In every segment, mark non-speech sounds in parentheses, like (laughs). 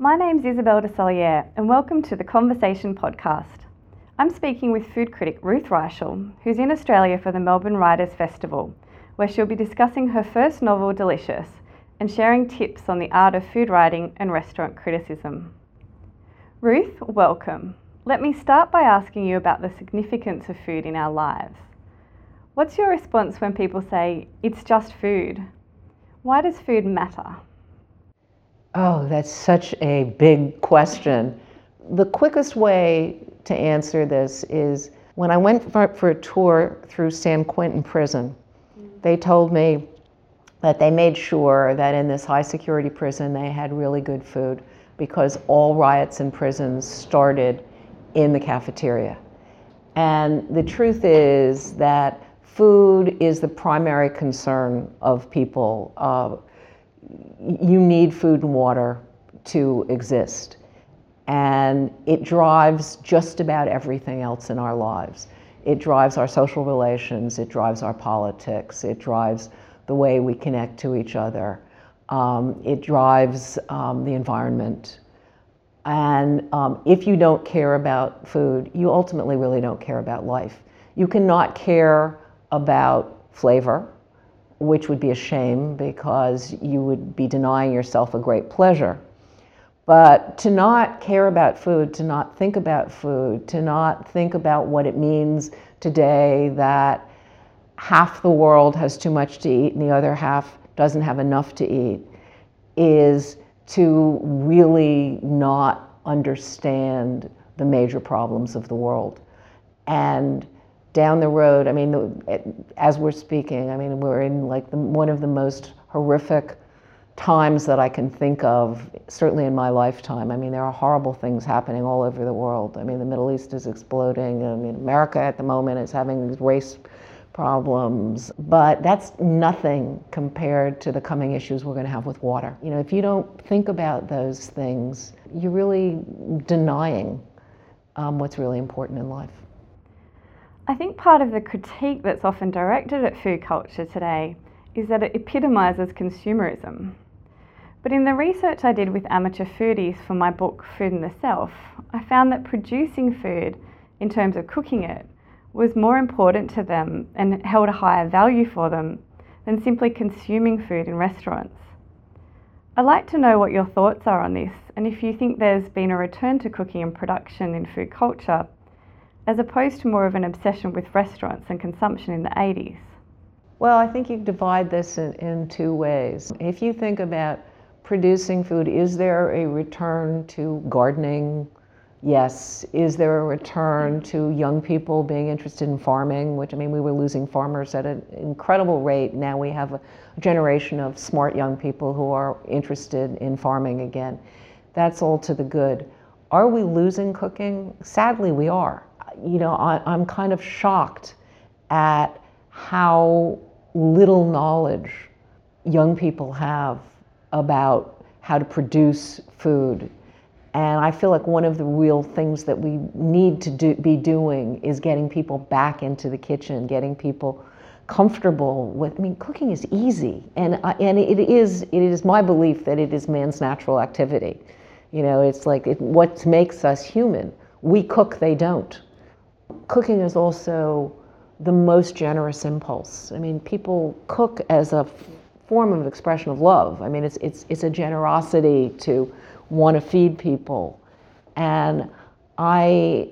My name's Isabelle de Solier, and welcome to the Conversation Podcast. I'm speaking with food critic Ruth Reichl, who's in Australia for the Melbourne Writers Festival, where she'll be discussing her first novel, Delicious, and sharing tips on the art of food writing and restaurant criticism. Ruth, welcome. Let me start by asking you about the significance of food in our lives. What's your response when people say, it's just food? Why does food matter? Oh, that's such a big question. The quickest way to answer this is when I went for, for a tour through San Quentin prison, they told me that they made sure that in this high security prison they had really good food because all riots in prisons started in the cafeteria. And the truth is that food is the primary concern of people. Uh, you need food and water to exist. And it drives just about everything else in our lives. It drives our social relations, it drives our politics, it drives the way we connect to each other, um, it drives um, the environment. And um, if you don't care about food, you ultimately really don't care about life. You cannot care about flavor, which would be a shame because you would be denying yourself a great pleasure. But to not care about food, to not think about food, to not think about what it means today that half the world has too much to eat and the other half doesn't have enough to eat, is to really not understand the major problems of the world. And down the road, I mean, as we're speaking, I mean, we're in like the, one of the most horrific times that I can think of, certainly in my lifetime. I mean, there are horrible things happening all over the world. I mean, the Middle East is exploding. I mean, America at the moment is having these race problems, but that's nothing compared to the coming issues we're going to have with water. You know, if you don't think about those things, you're really denying um, what's really important in life. I think part of the critique that's often directed at food culture today is that it epitomizes consumerism. But in the research I did with amateur foodies for my book Food and the Self, I found that producing food, in terms of cooking it, was more important to them and held a higher value for them than simply consuming food in restaurants. I'd like to know what your thoughts are on this and if you think there's been a return to cooking and production in food culture as opposed to more of an obsession with restaurants and consumption in the 80s. Well, I think you divide this in, in two ways. If you think about producing food, is there a return to gardening? Yes. Is there a return to young people being interested in farming? Which, I mean, we were losing farmers at an incredible rate. Now we have a generation of smart young people who are interested in farming again. That's all to the good. Are we losing cooking? Sadly, we are. You know, I, I'm kind of shocked at how little knowledge young people have about how to produce food. And I feel like one of the real things that we need to do, be doing is getting people back into the kitchen, getting people comfortable with. I mean, cooking is easy, and and it is it is my belief that it is man's natural activity. You know, it's like it, what makes us human. We cook, they don't. Cooking is also the most generous impulse. I mean, people cook as a form of expression of love. I mean, it's, it's, it's a generosity to want to feed people. And I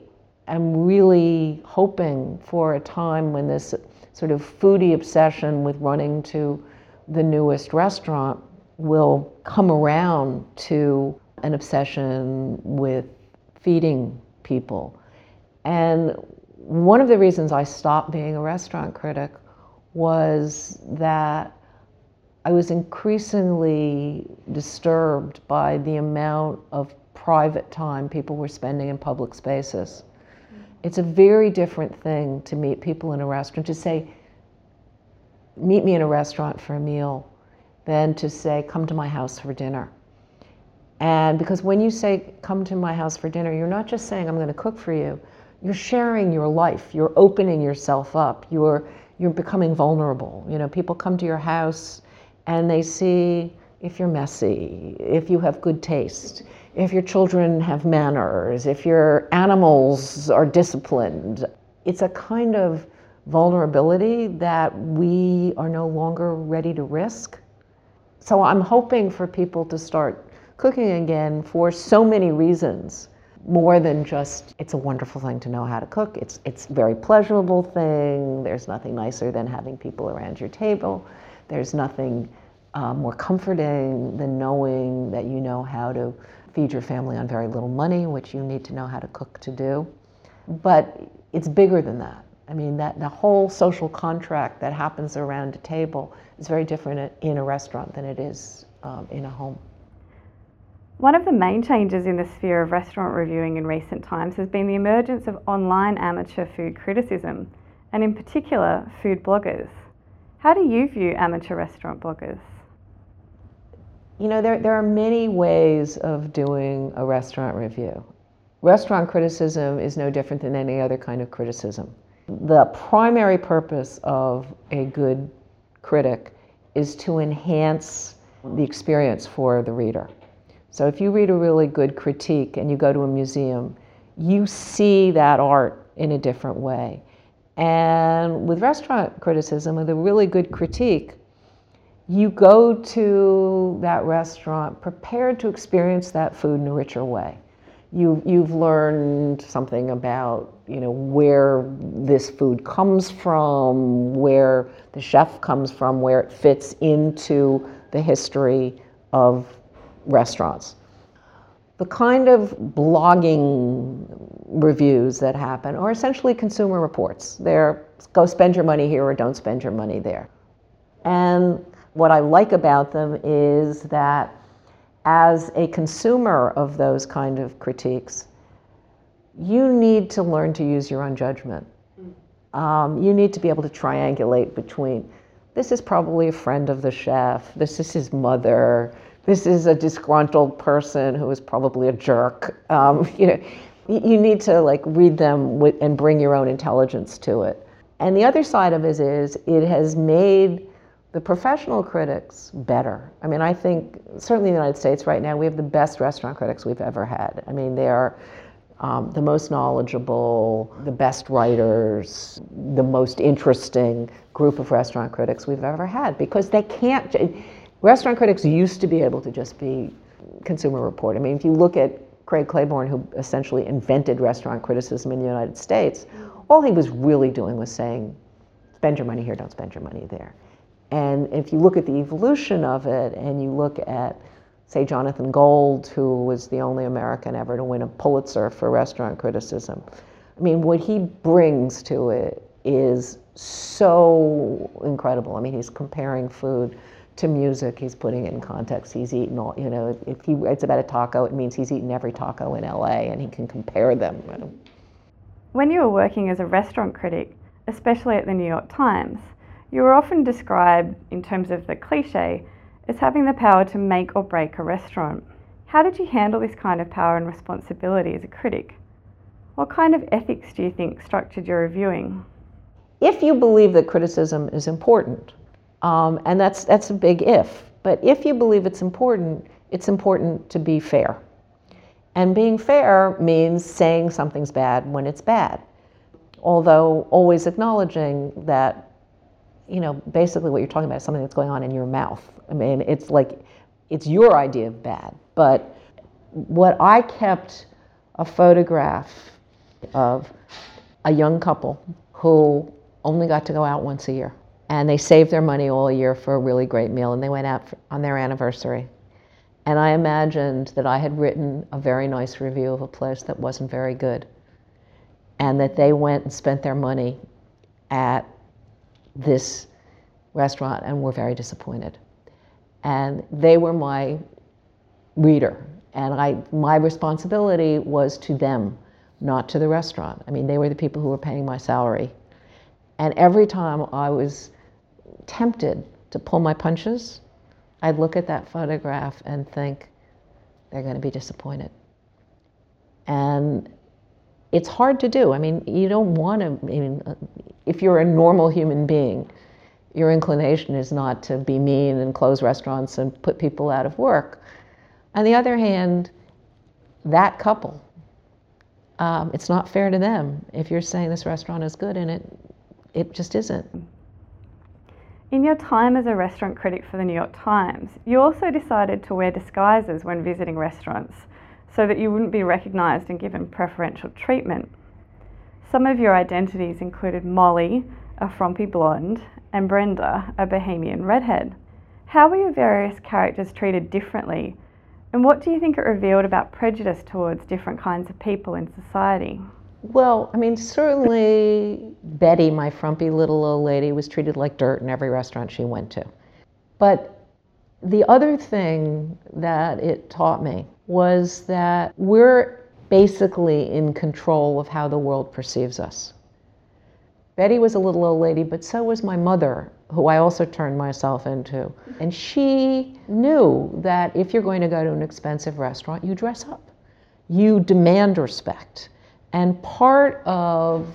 am really hoping for a time when this sort of foodie obsession with running to the newest restaurant will come around to an obsession with feeding people. And one of the reasons I stopped being a restaurant critic was that I was increasingly disturbed by the amount of private time people were spending in public spaces. Mm-hmm. It's a very different thing to meet people in a restaurant, to say, meet me in a restaurant for a meal, than to say, come to my house for dinner. And because when you say, come to my house for dinner, you're not just saying, I'm going to cook for you, you're sharing your life, you're opening yourself up, you're, you're becoming vulnerable. You know, people come to your house and they see if you're messy, if you have good taste, if your children have manners, if your animals are disciplined. It's a kind of vulnerability that we are no longer ready to risk. So I'm hoping for people to start cooking again for so many reasons more than just it's a wonderful thing to know how to cook. It's it's a very pleasurable thing. There's nothing nicer than having people around your table. There's nothing uh, more comforting than knowing that you know how to feed your family on very little money which you need to know how to cook to do. But it's bigger than that. I mean that the whole social contract that happens around a table is very different in a restaurant than it is um, in a home one of the main changes in the sphere of restaurant reviewing in recent times has been the emergence of online amateur food criticism, and in particular, food bloggers. How do you view amateur restaurant bloggers? You know, there, there are many ways of doing a restaurant review. Restaurant criticism is no different than any other kind of criticism. The primary purpose of a good critic is to enhance the experience for the reader. So if you read a really good critique and you go to a museum, you see that art in a different way. And with restaurant criticism, with a really good critique, you go to that restaurant prepared to experience that food in a richer way. You, you've learned something about you know where this food comes from, where the chef comes from, where it fits into the history of restaurants. The kind of blogging reviews that happen are essentially consumer reports. They're go spend your money here or don't spend your money there. And what I like about them is that as a consumer of those kind of critiques, you need to learn to use your own judgment. Um, you need to be able to triangulate between this is probably a friend of the chef, this is his mother, this is a disgruntled person who is probably a jerk. Um, (laughs) you know, you need to like read them with, and bring your own intelligence to it. And the other side of it is it has made the professional critics better. I mean, I think certainly in the United States right now we have the best restaurant critics we've ever had. I mean, they are um, the most knowledgeable, the best writers, the most interesting group of restaurant critics we've ever had because they can't Restaurant critics used to be able to just be consumer report. I mean, if you look at Craig Claiborne, who essentially invented restaurant criticism in the United States, all he was really doing was saying, spend your money here, don't spend your money there. And if you look at the evolution of it and you look at, say, Jonathan Gold, who was the only American ever to win a Pulitzer for restaurant criticism, I mean, what he brings to it is so incredible. I mean, he's comparing food to music, he's putting it in context. He's eaten all, you know, if he writes about a taco, it means he's eaten every taco in LA and he can compare them. When you were working as a restaurant critic, especially at the New York Times, you were often described, in terms of the cliche, as having the power to make or break a restaurant. How did you handle this kind of power and responsibility as a critic? What kind of ethics do you think structured your reviewing? If you believe that criticism is important, um, and that's, that's a big if. But if you believe it's important, it's important to be fair. And being fair means saying something's bad when it's bad. Although always acknowledging that, you know, basically what you're talking about is something that's going on in your mouth. I mean, it's like, it's your idea of bad. But what I kept a photograph of a young couple who only got to go out once a year and they saved their money all year for a really great meal and they went out on their anniversary. And i imagined that i had written a very nice review of a place that wasn't very good and that they went and spent their money at this restaurant and were very disappointed. And they were my reader and I, my responsibility was to them not to the restaurant. I mean they were the people who were paying my salary. And every time I was tempted to pull my punches, I'd look at that photograph and think, they're going to be disappointed. And it's hard to do. I mean, you don't want to, I mean, if you're a normal human being, your inclination is not to be mean and close restaurants and put people out of work. On the other hand, that couple, um, it's not fair to them if you're saying this restaurant is good and it, it just isn't. In your time as a restaurant critic for the New York Times, you also decided to wear disguises when visiting restaurants so that you wouldn't be recognised and given preferential treatment. Some of your identities included Molly, a frumpy blonde, and Brenda, a bohemian redhead. How were your various characters treated differently, and what do you think it revealed about prejudice towards different kinds of people in society? Well, I mean, certainly Betty, my frumpy little old lady, was treated like dirt in every restaurant she went to. But the other thing that it taught me was that we're basically in control of how the world perceives us. Betty was a little old lady, but so was my mother, who I also turned myself into. And she knew that if you're going to go to an expensive restaurant, you dress up, you demand respect. And part of,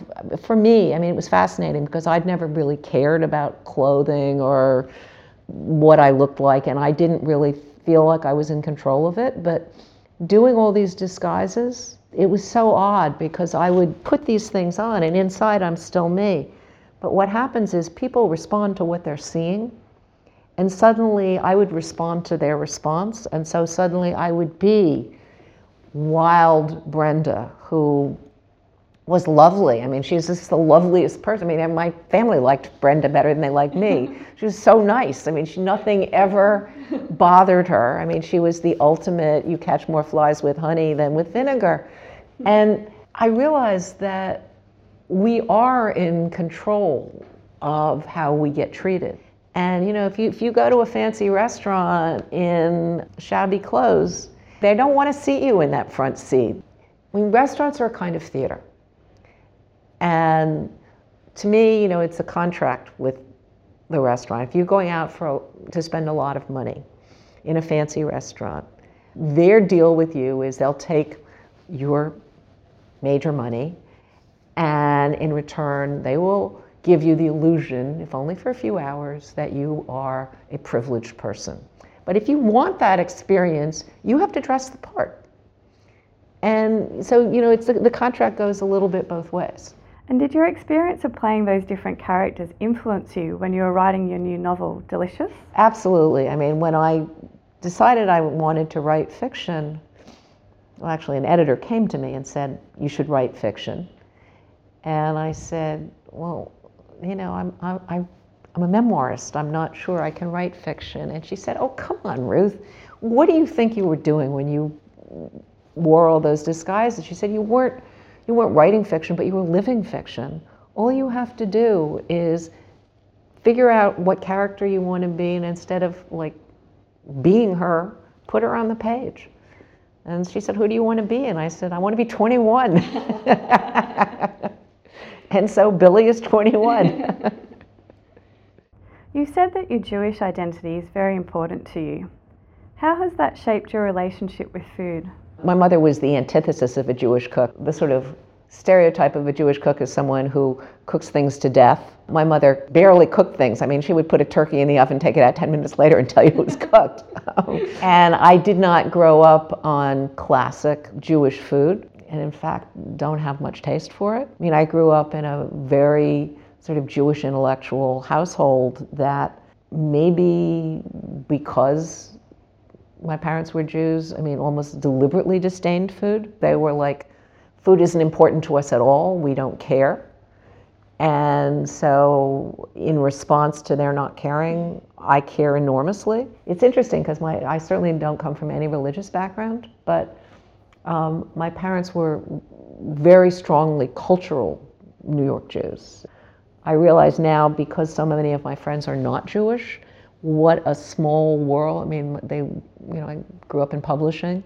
for me, I mean, it was fascinating because I'd never really cared about clothing or what I looked like, and I didn't really feel like I was in control of it. But doing all these disguises, it was so odd because I would put these things on, and inside I'm still me. But what happens is people respond to what they're seeing, and suddenly I would respond to their response, and so suddenly I would be wild Brenda, who was lovely. I mean, she's just the loveliest person. I mean, my family liked Brenda better than they liked me. (laughs) she was so nice. I mean, she, nothing ever bothered her. I mean, she was the ultimate you catch more flies with honey than with vinegar. And I realized that we are in control of how we get treated. And you know, if you if you go to a fancy restaurant in shabby clothes, they don't want to seat you in that front seat. I mean, restaurants are a kind of theater. And to me, you know, it's a contract with the restaurant. If you're going out for to spend a lot of money in a fancy restaurant, their deal with you is they'll take your major money, and in return, they will give you the illusion, if only for a few hours, that you are a privileged person. But if you want that experience, you have to dress the part. And so, you know, it's the, the contract goes a little bit both ways. And did your experience of playing those different characters influence you when you were writing your new novel, Delicious? Absolutely. I mean, when I decided I wanted to write fiction, well, actually, an editor came to me and said, You should write fiction. And I said, Well, you know, I'm, I'm, I'm a memoirist. I'm not sure I can write fiction. And she said, Oh, come on, Ruth. What do you think you were doing when you wore all those disguises? She said, You weren't you weren't writing fiction, but you were living fiction. All you have to do is figure out what character you want to be, and instead of like being her, put her on the page. And she said, Who do you want to be? And I said, I want to be 21. (laughs) and so Billie is 21. (laughs) you said that your Jewish identity is very important to you. How has that shaped your relationship with food? My mother was the antithesis of a Jewish cook. The sort of stereotype of a Jewish cook is someone who cooks things to death. My mother barely cooked things. I mean, she would put a turkey in the oven, take it out 10 minutes later, and tell you it was (laughs) cooked. (laughs) and I did not grow up on classic Jewish food, and in fact, don't have much taste for it. I mean, I grew up in a very sort of Jewish intellectual household that maybe because my parents were Jews, I mean, almost deliberately disdained food. They were like, food isn't important to us at all, we don't care. And so, in response to their not caring, I care enormously. It's interesting because my I certainly don't come from any religious background, but um, my parents were very strongly cultural New York Jews. I realize now because so many of my friends are not Jewish, what a small world. I mean, they, you know, I grew up in publishing,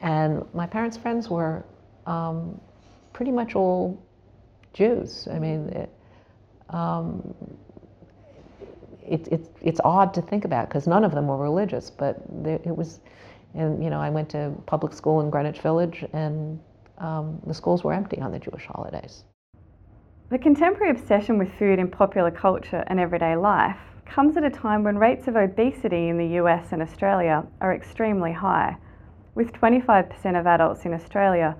and my parents' friends were um, pretty much all Jews. I mean, it, um, it, it, it's odd to think about because none of them were religious, but there, it was, and you know, I went to public school in Greenwich Village, and um, the schools were empty on the Jewish holidays. The contemporary obsession with food in popular culture and everyday life comes at a time when rates of obesity in the US and Australia are extremely high, with 25% of adults in Australia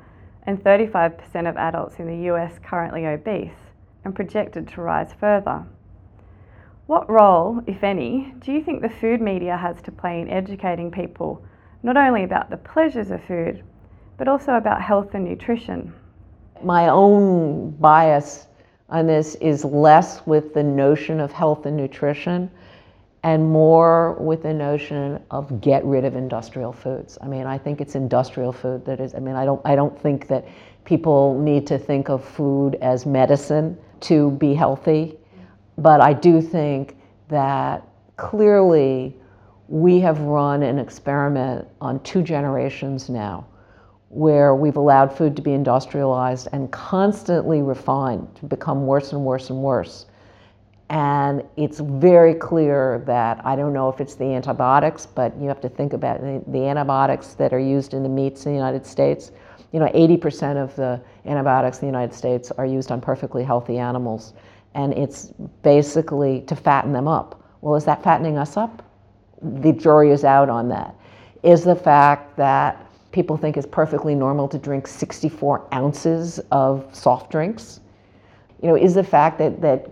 and 35% of adults in the US currently obese and projected to rise further. What role, if any, do you think the food media has to play in educating people not only about the pleasures of food, but also about health and nutrition? My own bias on this is less with the notion of health and nutrition and more with the notion of get rid of industrial foods. I mean, I think it's industrial food that is, I mean, I don't, I don't think that people need to think of food as medicine to be healthy, but I do think that clearly we have run an experiment on two generations now where we've allowed food to be industrialized and constantly refined to become worse and worse and worse. And it's very clear that I don't know if it's the antibiotics, but you have to think about the, the antibiotics that are used in the meats in the United States. You know, 80% of the antibiotics in the United States are used on perfectly healthy animals. And it's basically to fatten them up. Well, is that fattening us up? The jury is out on that. Is the fact that people think it's perfectly normal to drink 64 ounces of soft drinks. You know, is the fact that, that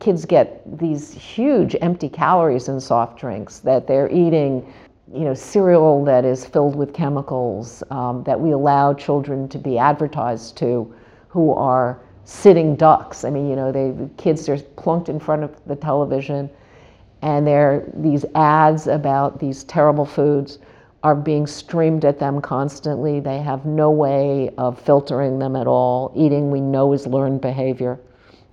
kids get these huge empty calories in soft drinks, that they're eating, you know, cereal that is filled with chemicals, um, that we allow children to be advertised to who are sitting ducks. I mean, you know, they, the kids are plunked in front of the television and there are these ads about these terrible foods are being streamed at them constantly. They have no way of filtering them at all. Eating, we know, is learned behavior.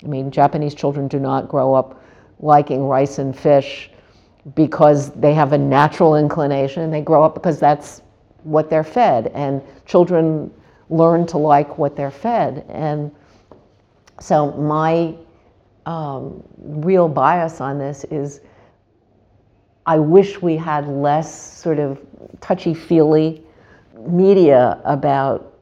I mean, Japanese children do not grow up liking rice and fish because they have a natural inclination. They grow up because that's what they're fed. And children learn to like what they're fed. And so, my um, real bias on this is I wish we had less sort of touchy feely media about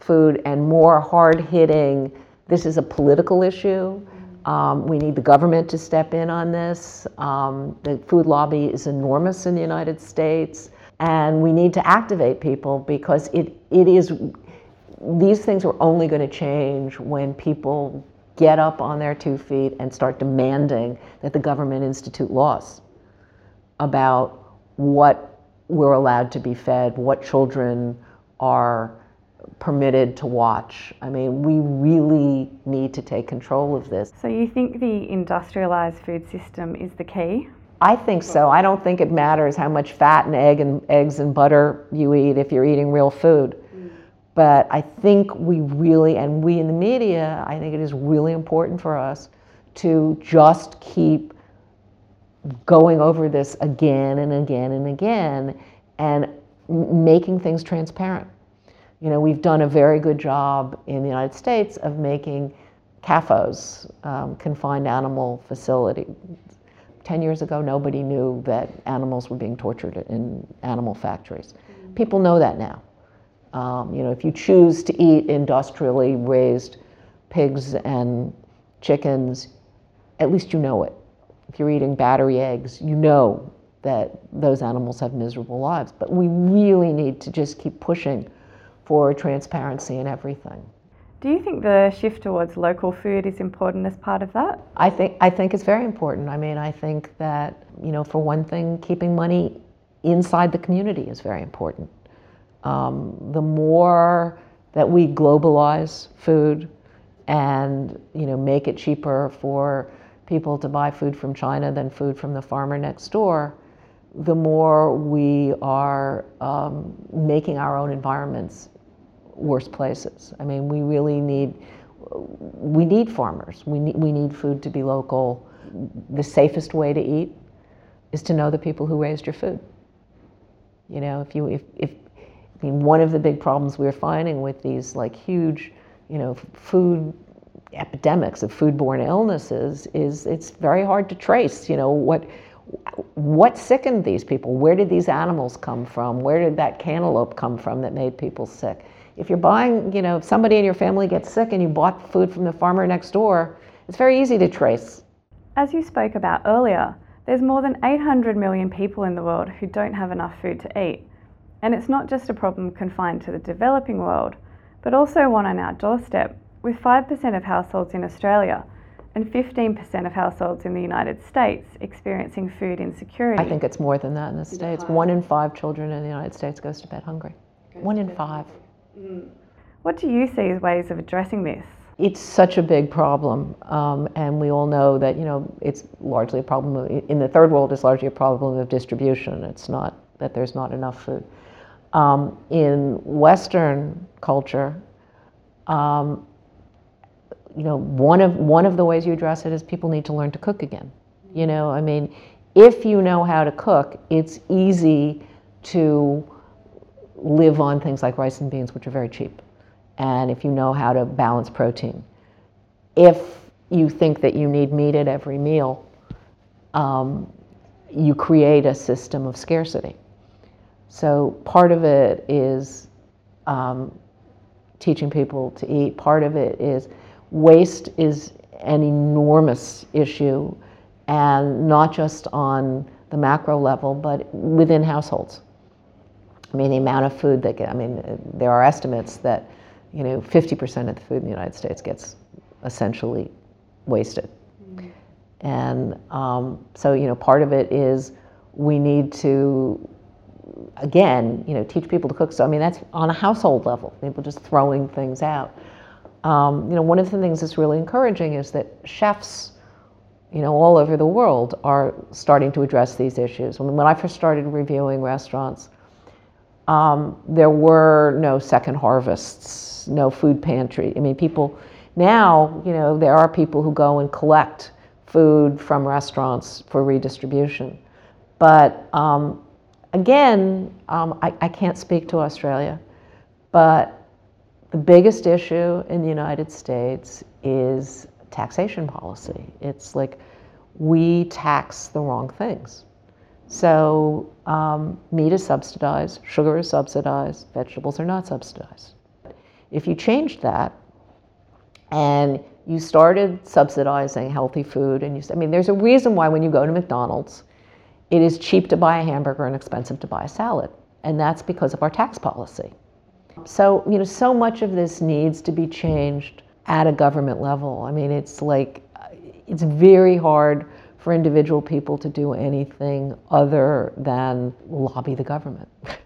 food and more hard hitting. This is a political issue. Um, we need the government to step in on this. Um, the food lobby is enormous in the United States, and we need to activate people because it, it is, these things are only going to change when people get up on their two feet and start demanding that the government institute laws about what we're allowed to be fed, what children are permitted to watch. I mean, we really need to take control of this. So, you think the industrialized food system is the key? I think so. I don't think it matters how much fat and egg and eggs and butter you eat if you're eating real food. But I think we really, and we in the media, I think it is really important for us to just keep going over this again and again and again and making things transparent. You know, we've done a very good job in the United States of making CAFOs, um, confined animal facility. Ten years ago, nobody knew that animals were being tortured in animal factories. People know that now. Um, you know, if you choose to eat industrially raised pigs and chickens, at least you know it if you're eating battery eggs, you know that those animals have miserable lives. But we really need to just keep pushing for transparency in everything. Do you think the shift towards local food is important as part of that? I think I think it's very important. I mean, I think that you know, for one thing, keeping money inside the community is very important. Um, the more that we globalize food and you know make it cheaper for people to buy food from China than food from the farmer next door, the more we are um, making our own environments worse places. I mean, we really need we need farmers. We need we need food to be local. The safest way to eat is to know the people who raised your food. You know, if you if if I mean, one of the big problems we're finding with these like huge, you know, food epidemics of foodborne illnesses is it's very hard to trace. You know what what sickened these people? Where did these animals come from? Where did that cantaloupe come from that made people sick? If you're buying, you know, if somebody in your family gets sick and you bought food from the farmer next door, it's very easy to trace. As you spoke about earlier, there's more than 800 million people in the world who don't have enough food to eat. And it's not just a problem confined to the developing world, but also one on our doorstep, with 5% of households in Australia and 15% of households in the United States experiencing food insecurity. I think it's more than that in the States. One in five children in the United States goes to bed hungry. One in five. What do you see as ways of addressing this? It's such a big problem, um, and we all know that you know it's largely a problem of, in the third world. It's largely a problem of distribution. It's not that there's not enough food. Um, in Western culture, um, you know, one of one of the ways you address it is people need to learn to cook again. You know, I mean, if you know how to cook, it's easy to live on things like rice and beans, which are very cheap, and if you know how to balance protein. If you think that you need meat at every meal, um, you create a system of scarcity. So part of it is um, teaching people to eat. Part of it is waste is an enormous issue, and not just on the macro level, but within households. I mean, the amount of food that get, I mean, there are estimates that, you know, 50% of the food in the United States gets essentially wasted. Mm-hmm. And um, so, you know, part of it is we need to, again, you know, teach people to cook. So, I mean, that's on a household level, people just throwing things out. Um, you know, one of the things that's really encouraging is that chefs, you know, all over the world are starting to address these issues. When, when I first started reviewing restaurants, um, there were no second harvests, no food pantry. I mean, people now, you know, there are people who go and collect food from restaurants for redistribution. But um, again, um, I, I can't speak to Australia, but the biggest issue in the United States is taxation policy. It's like we tax the wrong things. So um, meat is subsidized, sugar is subsidized, vegetables are not subsidized. If you changed that and you started subsidizing healthy food, and you, I mean, there's a reason why when you go to McDonald's, it is cheap to buy a hamburger and expensive to buy a salad, and that's because of our tax policy. So, you know, so much of this needs to be changed at a government level. I mean, it's like, it's very hard for individual people to do anything other than lobby the government. (laughs)